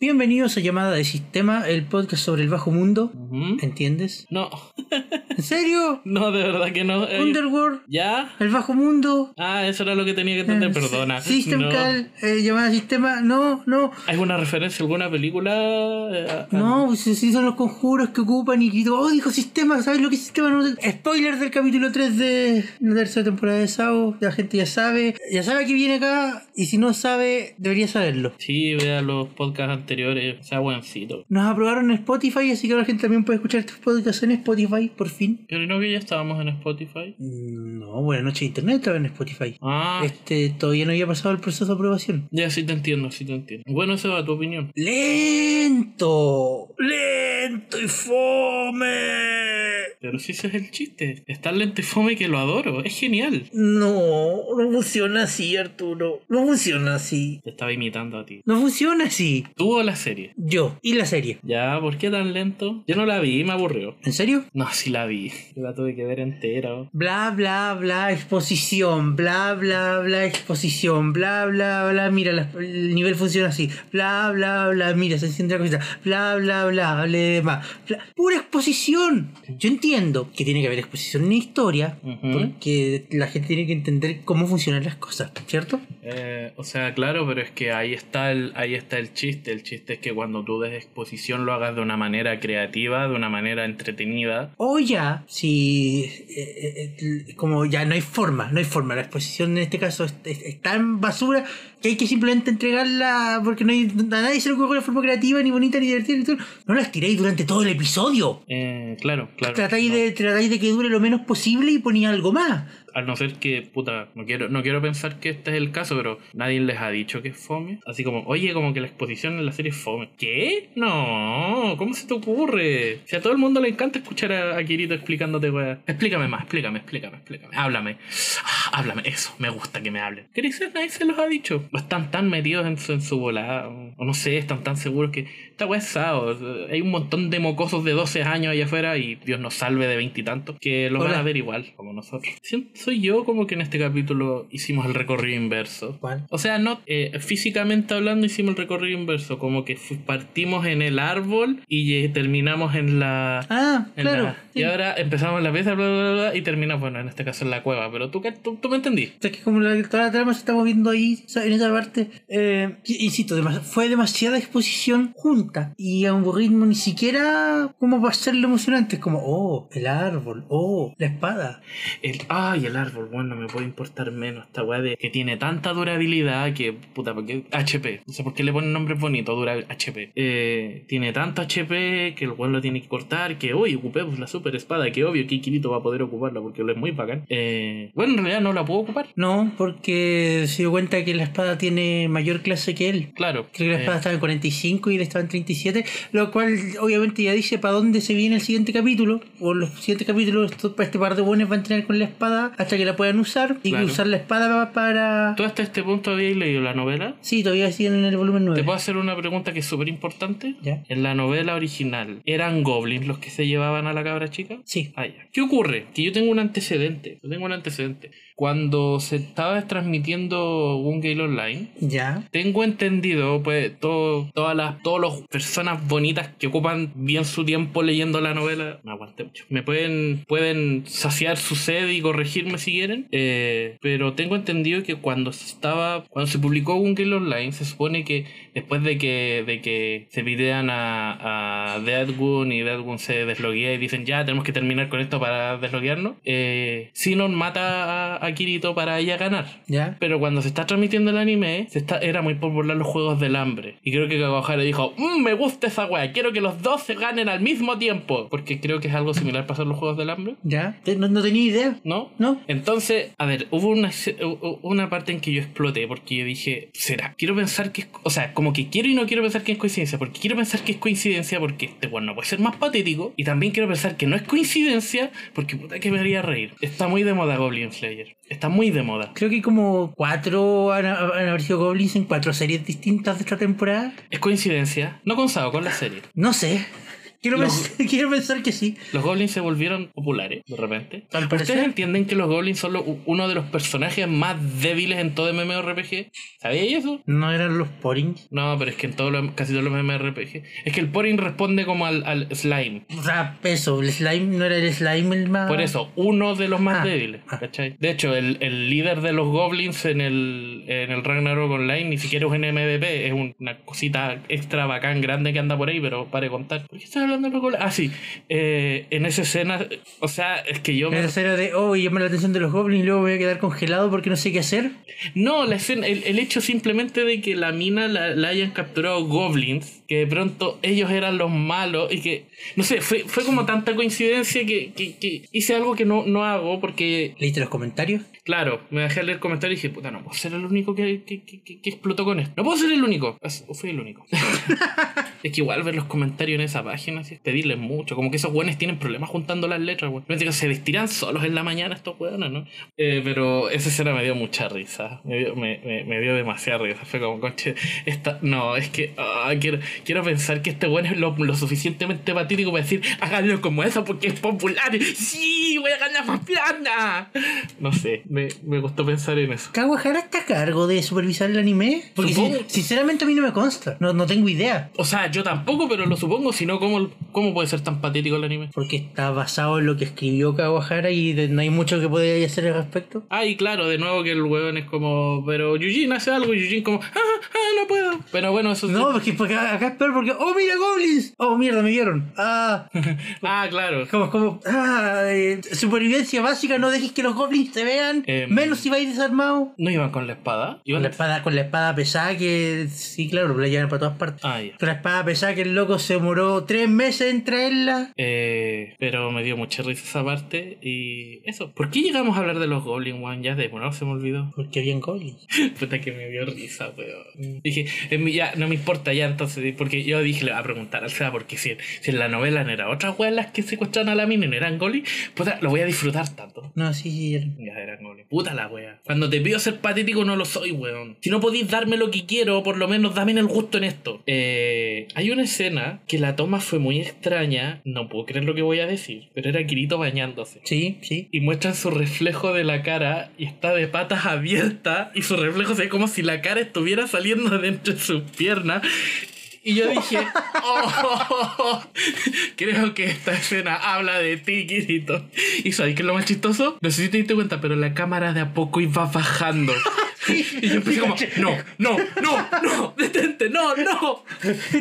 Bienvenidos a Llamada de Sistema, el podcast sobre el bajo mundo. Ujú. ¿Entiendes? No, ¿En serio? no, de verdad que no. Underworld, ¿Ya? el bajo mundo. Ah, eso era lo que tenía que entender, eh, perdona. System No. Call, eh, llamada de sistema. No, no. ¿Hay alguna referencia alguna película? Eh, No, pues sí son los conjuros que ocupan y que oh, dijo sistema, ¿sabes lo que es sistema? No, spoiler del capítulo 3 de la tercera temporada de Sao, la gente ya sabe, ya sabe que viene acá y si no sabe, debería saberlo. Sí, vea los podcasts anteriores, sea buencito. Nos aprobaron en Spotify, así que ahora la gente también puede escuchar estos podcasts en Spotify, por fin. Pero no que ya estábamos en Spotify. Mm, No, Buena Noche Internet estaba en Spotify. Ah, Este todavía no había pasado el proceso de aprobación. ya sí te entiendo, sí te entiendo. Bueno, esa va tu opinión. Lento, lento y fome. Pero si ese es el chiste. Es tan lento y fome que lo adoro. Es genial. No, no funciona así, Arturo. No funciona así. Te estaba imitando a ti. No funciona así. ¿Tú o la serie? Yo y la serie. Ya, ¿por qué tan lento? Yo no la vi y me aburrió. ¿En serio? No, sí la vi. Yo la tuve que ver entera. Bla, bla, bla, exposición, bla, bla, bla, exposición, bla, bla, bla, mira, la- el nivel funciona así, bla, bla, bla, mira, se enciende la cosita, bla, bla, bla, hable de más, bla- pura exposición. Yo entiendo que tiene que haber exposición en historia, Ujú. porque la gente tiene que entender cómo funcionan las cosas, ¿cierto? Eh, o sea, claro, pero es que ahí está el, ahí está el chiste. El chiste es que cuando tú des exposición lo hagas de una manera creativa, de una manera entretenida. O ya, si eh, eh, como ya no hay forma, no hay forma, la exposición en este caso es, es- es tan basura que hay que simplemente entregarla porque no hay, a nadie se le ocurre de forma creativa, ni bonita, ni divertida, ni. No las tiréis durante todo el episodio. Eh, claro, claro. tratáis, no. de, tratáis de que dure lo menos posible y ponía algo más. A no ser que, puta, no quiero, no quiero pensar que este es el caso, pero nadie les ha dicho que es fome. Así como, oye, como que la exposición en la serie es fome. ¿Qué? No, ¿cómo se te ocurre? Si a todo el mundo le encanta escuchar a, a Kirito explicándote, weá. Explícame más, explícame, explícame, explícame. Háblame. Ah, háblame, eso, me gusta que me hablen. ¿Qué? Nadie se los ha dicho. O están tan metidos en su, en su volada, o no sé, están tan seguros que esta weá es Sao. Hay un montón de mocosos de 12 años allá afuera y Dios nos salve de veintitantos que lo van a ver igual, como nosotros. Soy yo como que en este capítulo hicimos el recorrido inverso. ¿Cuál? O sea, no eh, físicamente hablando hicimos el recorrido inverso, como que partimos en el árbol y terminamos en la... Ah, en claro. la- sí. Y ahora empezamos la pieza, bla, bla, bla, y terminamos, bueno, en este caso en la cueva. Pero tú, qué- tú, tú me entendí. Sea, que como la, toda la trama se está moviendo ahí, en esa parte, eh, insisto, fue demasiada exposición junta y a un ritmo ni siquiera como para hacerlo emocionante. Es como, oh, el árbol, oh, la espada. El, ay, el árbol, bueno, no me puede importar menos. Esta weá de que tiene tanta durabilidad que, puta, porque HP. No sé por qué le ponen nombres bonitos, dura HP. Eh, tiene tanto HP que el weón lo tiene que cortar. Que, uy, ocupemos la super espada. Que obvio que Kirito va a poder ocuparla porque lo es muy bacán. Eh, bueno, en realidad no la puedo ocupar. No, porque se dio cuenta que la espada tiene mayor clase que él. Claro. Creo que la eh, espada estaba en 45 y él estaba en 37, lo cual obviamente ya dice para dónde se viene el siguiente capítulo. O los siguientes capítulos, este par de buenos van a tener con la espada hasta que la puedan usar. Y Claro. usar la espada pa- para... ¿Tú hasta este punto habías leído la novela? Sí, todavía siguen en el volumen 9. ¿Te puedo hacer una pregunta que es súper importante? ¿Ya? En la novela original, ¿eran goblins los que se llevaban a la cabra chica? Sí. Ah, ya. ¿Qué ocurre? Que yo tengo un antecedente. Yo tengo un antecedente. Cuando se estaba transmitiendo un Gale Online, Ya. tengo entendido, pues, todo, todas las todas las personas bonitas que ocupan bien su tiempo leyendo la novela, me aguanté mucho. Me pueden, pueden saciar su sed y corregirme si quieren. eh, pero tengo entendido que cuando se estaba, cuando se publicó un Gale Online, se supone que después de que, de que se videan a, a Deadwood y Deadwood se desloguea y dicen ya tenemos que terminar con esto para desloguearnos, eh, Sinon mata a, a Kirito para ella ganar. Ya. Pero cuando se está transmitiendo el anime, se está, era muy popular los juegos del hambre. Y creo que Kawahara dijo, "Mm, me gusta esa wea, quiero que los dos se ganen al mismo tiempo. Porque creo que es algo similar pasar los juegos del hambre, Ya. No, no tenía idea. ¿no? ¿No? Entonces, a ver, hubo una, una parte en que yo exploté porque yo dije, ¿será? Quiero pensar que es, o sea, como que quiero y no quiero pensar que es coincidencia, porque quiero pensar que es coincidencia porque este bueno no puede ser más patético y también quiero pensar que no es coincidencia porque puta que me haría reír. Está muy de moda Goblin Slayer. Está muy de moda. Creo que hay como cuatro han, han aparecido goblins en cuatro series distintas de esta temporada. ¿Es coincidencia? No con Sao, con la serie. No sé. Quiero, Los- pens- quiero pensar que sí. Los goblins se volvieron populares de repente. Al ¿Ustedes parecer. entienden que los goblins son lo- uno de los personajes más débiles en todo MMORPG? ¿Sabíais eso? No eran los porings. No, pero es que en todo lo- casi todos los MMORPG. Es que el poring responde como al, al slime. O sea, eso, el slime no era el slime el más. Por eso, uno de los más Ah, débiles. ah. ¿cachai? De hecho, el, el líder de los goblins en el, en el Ragnarok Online ni siquiera es un MVP, es una cosita extra bacán grande que anda por ahí, pero pare de contar. ¿Por qué estás hablando de los goblins? Ah, sí. Eh, en esa escena, o sea, es que yo me Era escena de, oh, llama la atención de los goblins y luego voy a quedar congelado porque no sé qué hacer. No, la escena, el, el hecho simplemente de que la mina la, la hayan capturado goblins, que de pronto ellos eran los malos y que, no sé, fue, fue como tanta coincidencia que, que, que hice algo que no, no hago porque, ¿Leíste los comentarios? claro, me dejé leer comentarios y dije, puta, no puedo ser el único que, que, que, explotó con esto. No puedo ser el único. O fui el único. es que igual ver los comentarios en esa página así, es pedirles mucho. Como que esos weones tienen problemas juntando las letras, que se vestirán solos en la mañana estos weones, ¿no? Eh, pero esa escena me dio mucha risa. Me dio, me, me, me dio demasiada risa. Fue como, conche, esta... No, es que ah, quiero, quiero pensar que este weón es lo, lo suficientemente patético para decir, háganlo como eso porque es popular. ¡Sí! ¡Voy a ganar más plata! No sé, me, me gustó pensar en eso. ¿Kawahara está a cargo de supervisar el anime? Porque sinceramente a mí no me consta. No, no tengo idea. O sea, yo tampoco, pero lo supongo, si no, ¿cómo, ¿cómo puede ser tan patético el anime? Porque está basado en lo que escribió Kawahara y de- no hay mucho que podría hacer al respecto. Ah, y claro, de nuevo que el huevón es como, pero Yujin hace algo y Yujin como, ah, ah, no puedo. Pero bueno, eso No, porque, porque acá es peor porque, oh, mira, goblins. Oh, mierda, me vieron. Ah, Ah, claro. como, como, ah, eh, supervivencia básica, no dejes que los goblins te vean. Em. Menos si vais desarmado. ¿No iban con la espada? Con ¿Iban la espada, con la espada pesada que, sí, claro, la llevan para todas partes. Ah, ya. Con la espada pesada que el loco se demoró tres meses en traerla. Eh, pero me dio mucha risa esa parte y eso. ¿Por qué llegamos a hablar de los Goblin One ya de bueno, se me olvidó? Porque habían goblins. Puta que me dio risa, weón. Dije, ya, no me importa ya entonces, porque yo dije, le voy a preguntar al Seba, porque si, si en la novela no eran otras weas las que secuestraron a la mina y no eran Goblin, puta, lo voy a disfrutar tanto. No, sí, sí. era- Ya eran Goblin. Puta la wea. Cuando te pido ser patético no lo soy, weón. Si no podéis darme lo que quiero, por lo menos dame el gusto en esto. Eh, hay una escena que la toma fue muy extraña, no puedo creer lo que voy a decir, pero era Kirito bañándose. Sí, sí. Y muestran su reflejo de la cara y está de patas abiertas y su reflejo se ve como si la cara estuviera saliendo de entre sus piernas. Y yo dije, "Oh, creo que esta escena habla de ti, Kirito. ¿Y sabes qué es lo más chistoso? No sé si te diste cuenta, pero la cámara de a poco iba bajando. Y yo empecé como, no, no, no, no, detente, no, no.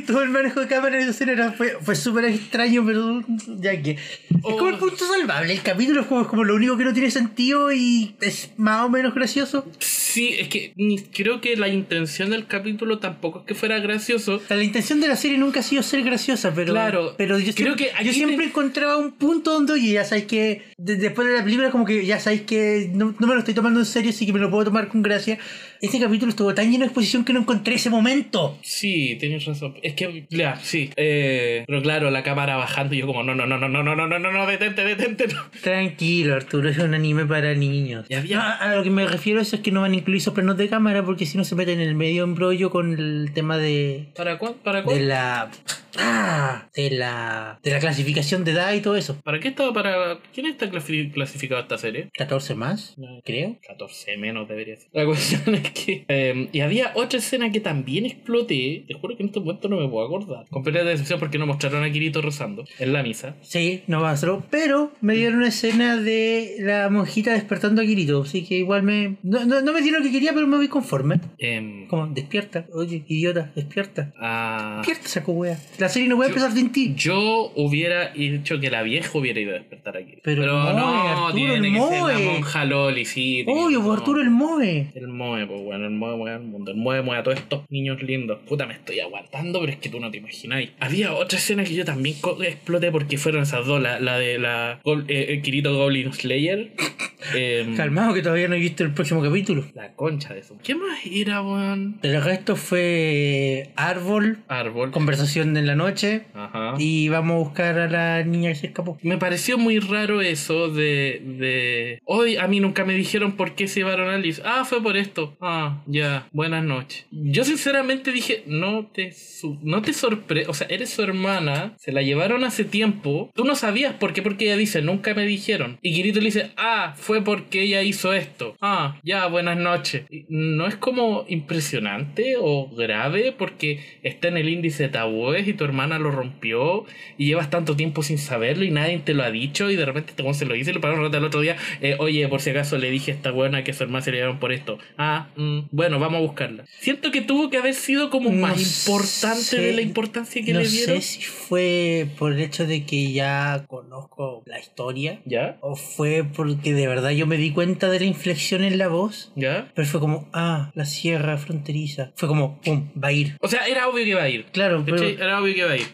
Todo el manejo de cámara de escena era- fue, fue súper extraño, pero ya que. Es como el Oh. punto salvable. El capítulo es como, lo único que no tiene sentido y es más o menos gracioso. Sí, es que creo que la intención del capítulo tampoco es que fuera gracioso, la intención de la serie nunca ha sido ser graciosa, pero. Claro, pero yo creo siempre, que yo siempre te- encontraba un punto donde, oye, ya sabéis que. de- después de la película, como que ya sabéis que no, no me lo estoy tomando en serio, así que me lo puedo tomar con gracia. Este capítulo estuvo tan lleno de exposición que no encontré ese momento. Sí, tienes razón. Es que, ya, sí. Eh, pero claro, la cámara bajando y yo como, no, no, no, no, no, no, no, no, no, no, detente, detente. No. Tranquilo, Arturo, es un anime para niños. Y había- No, a lo que me refiero eso es que no van a incluir soplanos de cámara porque si no se meten en el medio embrollo con el tema de. ¿Para cuándo? ¿Para de cuándo? la. Ah, de la. de la clasificación de edad y todo eso. ¿Para qué estaba para... ¿Quién está clasi- clasificado esta serie? 14 más, No. creo. 14 menos debería ser. La cuestión que... eh, y había otra escena que también exploté. Te juro que en este momento no me puedo acordar. Completa decepción porque no mostraron a Kirito rozando en la misa. Sí, no a hacerlo. Pero me dieron una escena de la monjita despertando a Kirito. Así que igual me. No, no, no me dieron lo que quería, pero me voy conforme. Em, Como, despierta. Oye, idiota, despierta. ah, Despierta, saco wea. La serie no puede Yo- empezar sin ti. Yo hubiera dicho que la vieja hubiera ido a despertar aquí. Pero el Moe, no, Arturo, tiene el que ser la monja Loli, sí. Obvio, pues no. Arturo el Moe. El Moe, pues bueno, el Moe mueve al mundo. El Moe mueve a todos estos niños lindos. Puta, me estoy aguantando, pero es que tú no te imagináis. Había otra escena que yo también exploté porque fueron esas dos. La, la de la eh, el Kirito Goblin Slayer. em, Calmado que todavía no he visto el próximo capítulo. La concha de eso. ¿Qué más era, weón? El resto fue árbol, Árbol. conversación en la noche Ajá. y vamos a buscar a la niña que se escapó. Me pareció muy raro eso de, de... Hoy a mí nunca me dijeron por qué se llevaron a Alice. Ah, fue por esto. Ah, ya, buenas noches. Yo sinceramente dije, no te, no te sorpre... O sea, eres su hermana, se la llevaron hace tiempo. Tú no sabías por qué, porque ella dice, nunca me dijeron. Y Kirito le dice, ah, fue porque ella hizo esto. Ah, ya, buenas noches. ¿No es como impresionante o grave porque está en el índice de tabúes y tu hermana lo rompió y llevas tanto tiempo sin saberlo y nadie te lo ha dicho y de repente weón se lo dice y le pararon el otro día, eh, oye, por si acaso le dije a esta buena que su hermana se le llevaron por esto. Ah, mm, bueno, vamos a buscarla. Siento que tuvo que haber sido como No más importante sé- de la importancia que no le dieron. sé si fue por el hecho de que ya conozco la historia ¿Ya? o fue porque de verdad yo me di cuenta de la inflexión en la voz. ¿Ya? Pero fue como, ah, la sierra fronteriza. Fue como, pum, va a ir. O sea, era obvio que iba a ir. Claro, pero. Era obvio que iba a ir.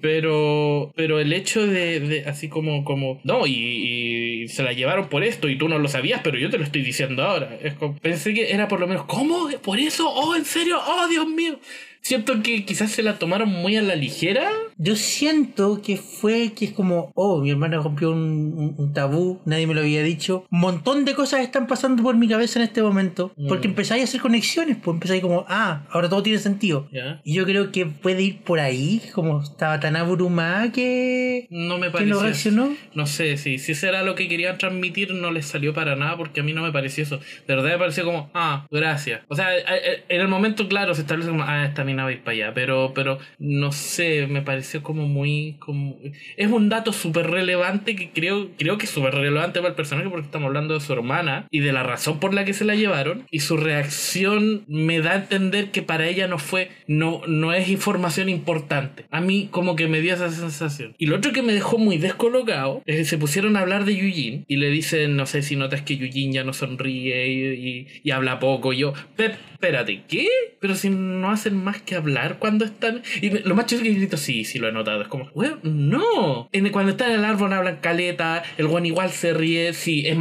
Pero, pero el hecho de, de así como, como, no, y, y se la llevaron por esto y tú no lo sabías, pero yo te lo estoy diciendo ahora. Pensé que era por lo menos, ¿cómo? ¿Por eso? Oh, en serio, oh, Dios mío. Siento que quizás se la tomaron muy a la ligera. yo siento que fue que es como, oh, mi hermana rompió un, un- un tabú, nadie me lo había dicho. Un montón de cosas están pasando por mi cabeza en este momento. Porque Mm. empezáis a hacer conexiones, pues empezáis como, ah, ahora todo tiene sentido. Y yo creo que puede ir por ahí, como estaba tan abrumada que, No me pareció. no reaccionó. No sé, si, si ese era lo que querían transmitir, no les salió para nada porque a mí no me pareció eso. De verdad me pareció como, ah, gracias. O sea, en el momento, claro, se establece como, ah, esta mina va a ir para allá. Pero, pero no sé, me pareció como muy. Como... Es un dato súper relevante que creo, creo que es súper relevante para el personaje porque estamos hablando de su hermana y de la razón por la que se la llevaron. Y su reacción me da a entender que para ella no fue, no, no es información importante. A mí, como que me dio esa sensación. Y lo otro que me dejó muy descolocado es que se pusieron a hablar de Yujin y le dicen, no sé si notas que Yujin ya no sonríe y, y- y habla poco. Y yo, "Pep, espérate, ¿qué? Pero si no hacen más que hablar cuando están. Y lo más chido es que grito, sí, sí lo he notado. Es como, weón, no. En- cuando están en el árbol hablan caleta, el weón igual se ríe, sí, es,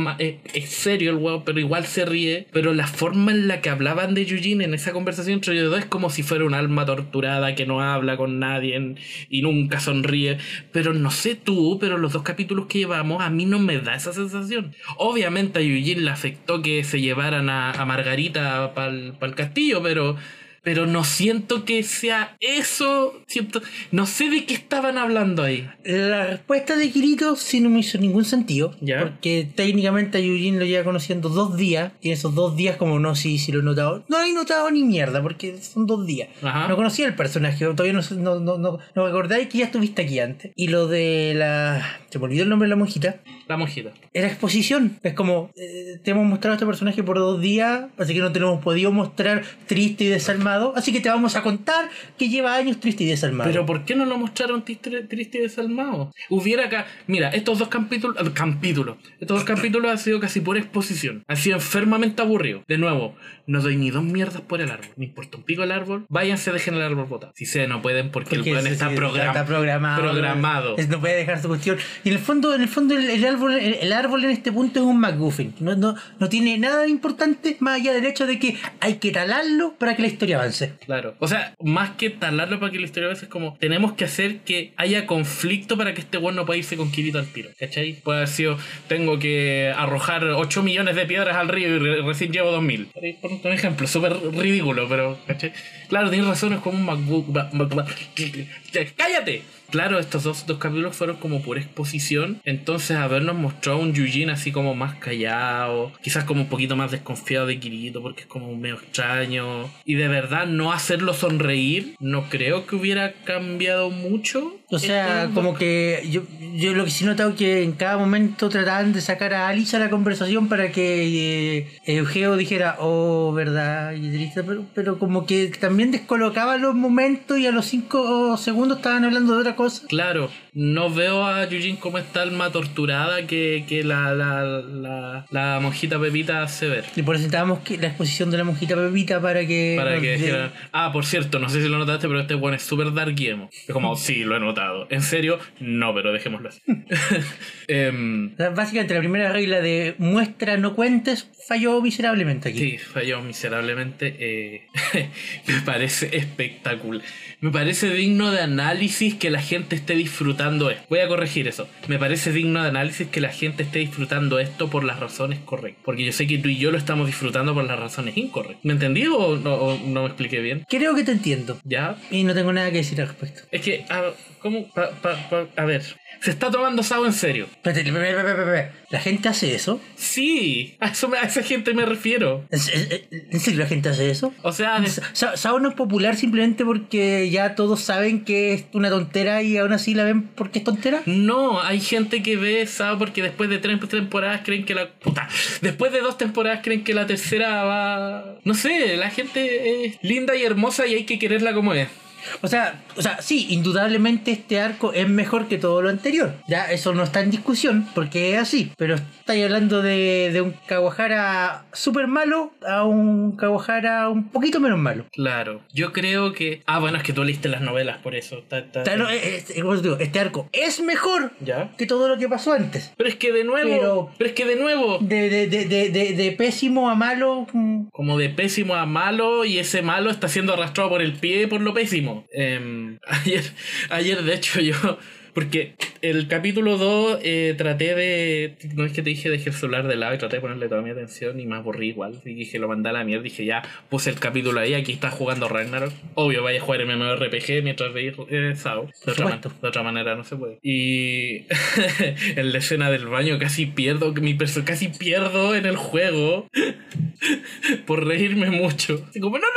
es, serio el weón, pero igual se ríe. Pero la forma en la que hablaban de Yujin en esa conversación entre ellos dos es como si fuera un alma torturada que no habla con nadie y nunca sonríe. Pero no sé tú, pero los dos capítulos que llevamos a mí no me da esa sensación. Obviamente a Yujin le afectó que se llevaran a, a Margarita para el castillo, pero... Pero no siento que sea eso. Siento, no sé de qué estaban hablando ahí. La respuesta de Kirito sí no me hizo ningún sentido. Ya. Porque técnicamente a Yujin lo lleva conociendo dos días. Y en esos dos días, como no, sí, sí lo he notado. No lo he notado ni mierda, porque son dos días. Ajá. No conocía el personaje, todavía no, no, no, no, no recordáis que ya estuviste aquí antes. Y lo de la. Se me olvidó el nombre de la monjita. La monjita. Era exposición. Es como, eh, te hemos mostrado a este personaje por dos días, así que no te lo hemos podido mostrar triste y desalmado. Así que te vamos a contar que lleva años triste y desalmado. Pero ¿por qué no lo mostraron triste, triste y desalmado? Hubiera acá. Mira, estos dos capítulos. capítulos. Estos dos capítulos han sido casi por exposición. Han sido enfermamente aburridos. De nuevo, no doy ni dos mierdas por el árbol. Me importa un pico el árbol. Váyanse, dejen el árbol botado. Si se no pueden porque, Porque el plan está, sí, program- está programado. programado. Es- no puede dejar su cuestión. Y en el fondo, en el fondo, el, el árbol, el, el árbol en este punto es un McGuffin. No, no, no tiene nada de importante más allá del hecho de que hay que talarlo para que la historia avance. Claro. O sea, más que talarlo para que la historia avance, es como tenemos que hacer que haya conflicto para que este weón no pueda irse con Kirito al tiro. ¿Cachai? Puede haber sido, tengo que arrojar 8 millones de piedras al río y re- recién llevo 2000. Por un ejemplo, súper ridículo, pero ¿cachai? Claro, tienes razón, es como un MacBook. ma- ma- ma- ¡Cállate! Claro, estos dos, dos capítulos fueron como por exposición. Entonces, habernos mostrado un Yujin así como más callado, quizás como un poquito más desconfiado de Kirito, porque es como medio extraño. Y de verdad, no hacerlo sonreír, no creo que hubiera cambiado mucho. O sea, Estos como que yo, yo lo que sí he notado que en cada momento trataban de sacar a Alice a la conversación para que eh, Eugeo dijera, oh, verdad, y triste, pero, pero como que también descolocaba los momentos y a los cinco segundos estaban hablando de otra cosa. Claro, no veo a Yujin como esta alma torturada que, que la, la, la, la monjita Pepita hace ver. Y por eso necesitábamos que la exposición de la monjita Pepita para que Para que dijeron, ah, por cierto, no sé si lo notaste, pero este one es súper dark emo. Es como, sí, lo he notado. ¿En serio? No, pero dejémoslo así. Em, básicamente la primera regla de muestra, no cuentes, falló miserablemente aquí. Sí, falló miserablemente. eh, me parece espectacular. Me parece digno de análisis que la gente esté disfrutando esto. Voy a corregir eso. Me parece digno de análisis que la gente esté disfrutando esto por las razones correctas. Porque yo sé que tú y yo lo estamos disfrutando por las razones incorrectas. ¿Me entendí o no, o no me expliqué bien? Creo que te entiendo. ¿Ya? Y no tengo nada que decir al respecto. Es que, ¿cómo? Pa- pa- pa- a ver, se está tomando Sao en serio. ¿La gente hace eso? Sí, a, eso me- a esa gente me refiero. ¿En, en- en serio la gente hace eso? O sea, de- Sa- Sao no es popular simplemente porque ya todos saben que es una tontera y aún así la ven porque es tontera. No, hay gente que ve Sao porque después de tres temporadas creen que la. Puta. Después de dos temporadas creen que la tercera va. No sé, la gente es linda y hermosa y hay que quererla como es. O sea, o sea, sí, indudablemente este arco es mejor que todo lo anterior. Ya, eso no está en discusión, porque es así. Pero estáis hablando de, de un Kawahara súper malo a un Kawahara un poquito menos malo. Claro. Yo creo que. Ah, bueno, es que tú leíste las novelas, por eso. Está- está- O sea, no, es- es- como te digo, este arco es mejor ¿Ya? que todo lo que pasó antes. Pero es que de nuevo. Pero- pero es que de nuevo. De, de, de, de, de, de pésimo a malo. mm, como de pésimo a malo y ese malo está siendo arrastrado por el pie por lo pésimo. Em, ayer, ayer, de hecho, yo... Porque el capítulo 2 eh, traté de... No es que te dije dejé el celular de lado y traté de ponerle toda mi atención y me aburrí igual. Y dije, lo mandé a la mierda. Dije, ya, puse el capítulo ahí, aquí está jugando Ragnarok. Obvio, vaya a jugar MMORPG mientras veis eh, Sao. De otra, man- de otra manera no se puede. Y en la escena del baño casi pierdo, mi perso casi pierdo en el juego por reírme mucho. Así como, no.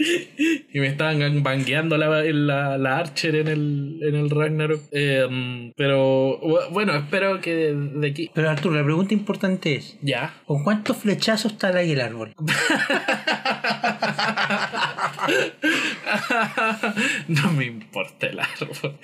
Y me estaban bangueando la, la, la Archer en el, en el Ragnarok. Eh, pero bu- bueno, espero que de, de aquí. Pero Arturo, la pregunta importante es: Ya. ¿con cuántos flechazos está ahí el árbol? no me importa el árbol.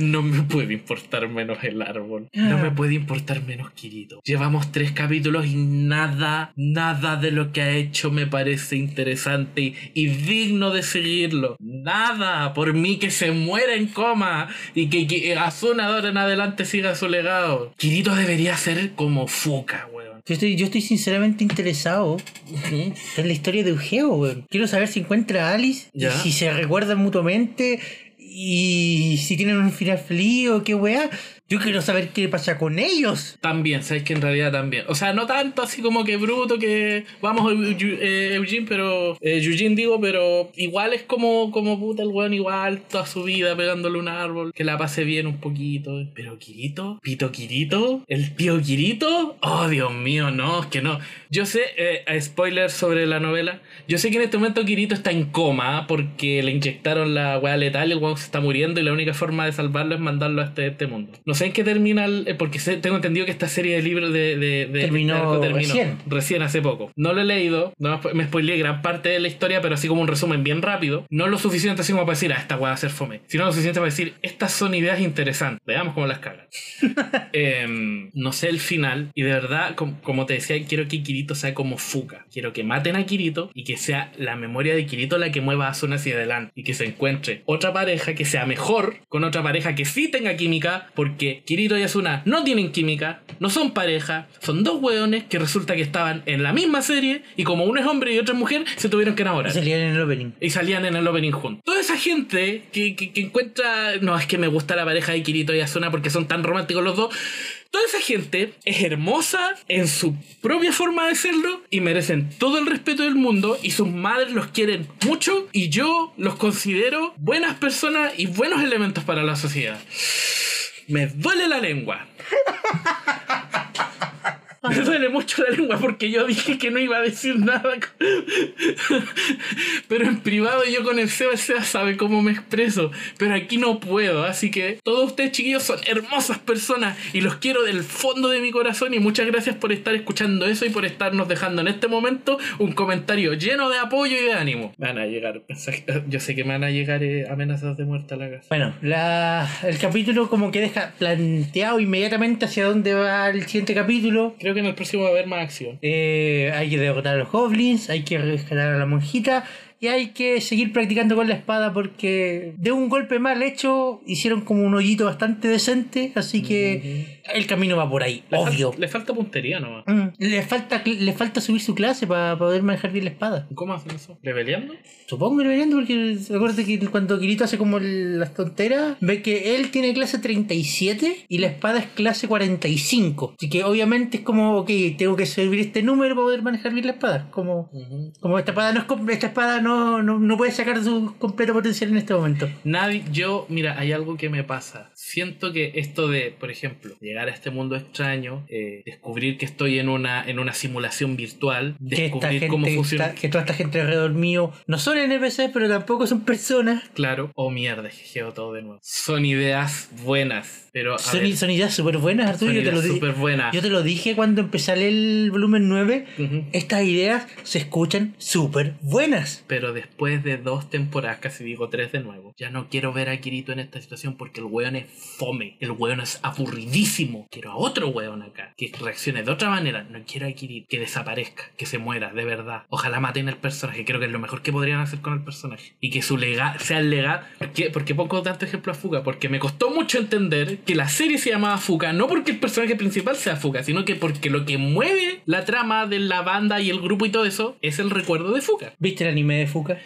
No me puede importar menos el árbol. No me puede importar menos Kirito. Llevamos tres capítulos y nada, nada de lo que ha hecho me parece interesante y, y digno de seguirlo. Nada. Por mí que se muera en coma y que, que Asuna de ahora en adelante siga su legado. Kirito debería ser como Fuka, weón. Yo estoy, yo estoy sinceramente interesado en la historia de Eugeo, weón. Quiero saber si encuentra a Alice, Ya. si se recuerdan mutuamente y si tienen un final feliz o qué weá. Yo quiero saber qué pasa con ellos. También, sabes que en realidad también. O sea, no tanto así como que bruto que vamos eh, Eugene, pero. Eh, Eugene digo, pero igual es como, como puta el weón, igual toda su vida pegándole un árbol. Que la pase bien un poquito. Pero Kirito, Pito Kirito, el tío Kirito. Oh, Dios mío, no, es que no. Yo sé, eh, spoiler sobre la novela. Yo sé que en este momento Kirito está en coma porque le inyectaron la weá letal el weón se está muriendo y la única forma de salvarlo es mandarlo a este, este mundo. No sé en qué termina, el- eh, porque tengo entendido que esta serie de libros de, de, de Terminó terminó recién. recién hace poco. No lo he leído, no me spoileé gran parte de la historia, pero así como un resumen bien rápido. No lo suficiente así como para decir, ah, esta weá va a ser fome, sino lo suficiente para decir, estas son ideas interesantes, veamos cómo las cagan. Em, no sé el final, y de verdad, com- como te decía, quiero que Kirito sea como Fuka. Quiero que maten a Kirito y que sea la memoria de Kirito la que mueva a Asuna hacia adelante. Y que se encuentre otra pareja que sea mejor con otra pareja que sí tenga química, porque Kirito y Asuna no tienen química, no son pareja, son dos hueones que resulta que estaban en la misma serie y como uno es hombre y otro es mujer, se tuvieron que enamorar. Salían en el opening. Y salían en el opening juntos. Toda esa gente que, que- que encuentra. No, es que me gusta la pareja de Kirito y Asuna porque son tan románticos los dos. Toda esa gente es hermosa en su propia forma de serlo y merecen todo el respeto del mundo y sus madres los quieren mucho y yo los considero buenas personas y buenos elementos para la sociedad. Me duele la lengua. Me duele mucho la lengua porque yo dije que no iba a decir nada. Pero en privado yo con el Seba, el Seba sabe cómo me expreso. Pero aquí no puedo. Así que todos ustedes chiquillos son hermosas personas y los quiero del fondo de mi corazón. Y muchas gracias por estar escuchando eso y por estarnos dejando en este momento un comentario lleno de apoyo y de ánimo. Van a llegar, yo sé que me van a llegar eh, amenazas de muerte a la casa. Bueno, la, el capítulo como que deja planteado inmediatamente hacia dónde va el siguiente capítulo. Creo que en el próximo va a haber más acción. Eh, hay que derrotar a los goblins, hay que rescatar a la monjita y hay que seguir practicando con la espada porque de un golpe mal hecho hicieron como un hoyito bastante decente, así que el camino va por ahí, Le, obvio. le falta puntería nomás. Mm, Le falta, le falta subir su clase para poder manejar bien la espada. ¿Cómo hacen eso? ¿Leveleando? Supongo verían porque acuérdate que cuando Kirito hace como las tonteras, ve que él tiene clase 37 y la espada es clase 45. Así que obviamente es como, ok, tengo que subir este número para poder manejar bien la espada. Como, como esta espada no es esta espada no, no, no puede sacar su completo potencial en este momento. Nadie, yo, mira, hay algo que me pasa. Siento que esto de, por ejemplo, llegar a este mundo extraño, eh, descubrir que estoy en una, en una simulación virtual, descubrir gente, cómo funciona. esta- que toda esta gente alrededor mío no son NPCs, pero tampoco son personas. Claro, oh mierda, jejeo todo de nuevo. Son ideas buenas, pero a Son, ver, son ideas súper buenas, Arturo. Yo te, lo súper buenas. yo te lo dije cuando empecé a leer el volumen 9. Ujú. Estas ideas se escuchan súper buenas. Pero después de dos temporadas, casi digo tres de nuevo, ya no quiero ver a Kirito en esta situación porque el weón es fome. El weón es aburridísimo. Quiero a otro weón acá que reaccione de otra manera. No quiero a Kirito que desaparezca, que se muera, de verdad. Ojalá maten al personaje. Creo que es lo mejor que podrían hacer con el personaje. Y que su legado sea el legado. ¿Por qué? Porque pongo tanto ejemplo a Fuga. Porque me costó mucho entender que la serie se llamaba Fuga. No porque el personaje principal sea Fuga, sino que porque lo que mueve la trama de la banda y el grupo y todo eso es el recuerdo de Fuga. ¿Viste el anime de Fuka?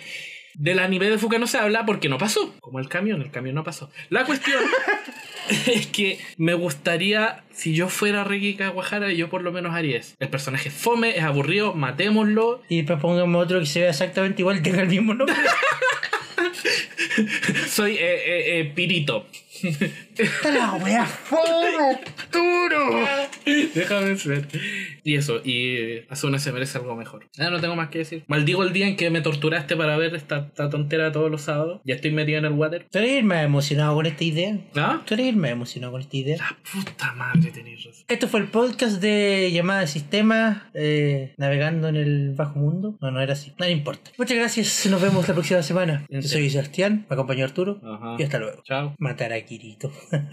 Del anime de Fuka no se habla porque no pasó. Como el camión, el camión no pasó. La cuestión es que me gustaría, si yo fuera Ricky Kawahara, yo por lo menos haría eso. El personaje es fome, es aburrido, matémoslo. Y después pongamos otro que se vea exactamente igual tenga el mismo nombre. Soy eh, eh, eh, Pirito. La wea fome, Arturo. Déjame ver. Y eso, y eh, Asuna se merece algo mejor. Ah, no tengo más que decir. Maldigo el día en que me torturaste para ver esta, esta tontera todos los sábados. Ya estoy metido en el water. ¿Tú eres más emocionado con esta idea? ¿Ah? ¿Tú eres más emocionado con esta idea? La puta madre tenéis razón. Esto fue el podcast de llamada de sistema eh, navegando en el bajo mundo. No, no era así. No importa. Muchas gracias. Nos vemos la próxima semana. Yo soy Sebastián, me acompañó Arturo. Ajá. Y hasta luego. Chao. Matar a Kirito.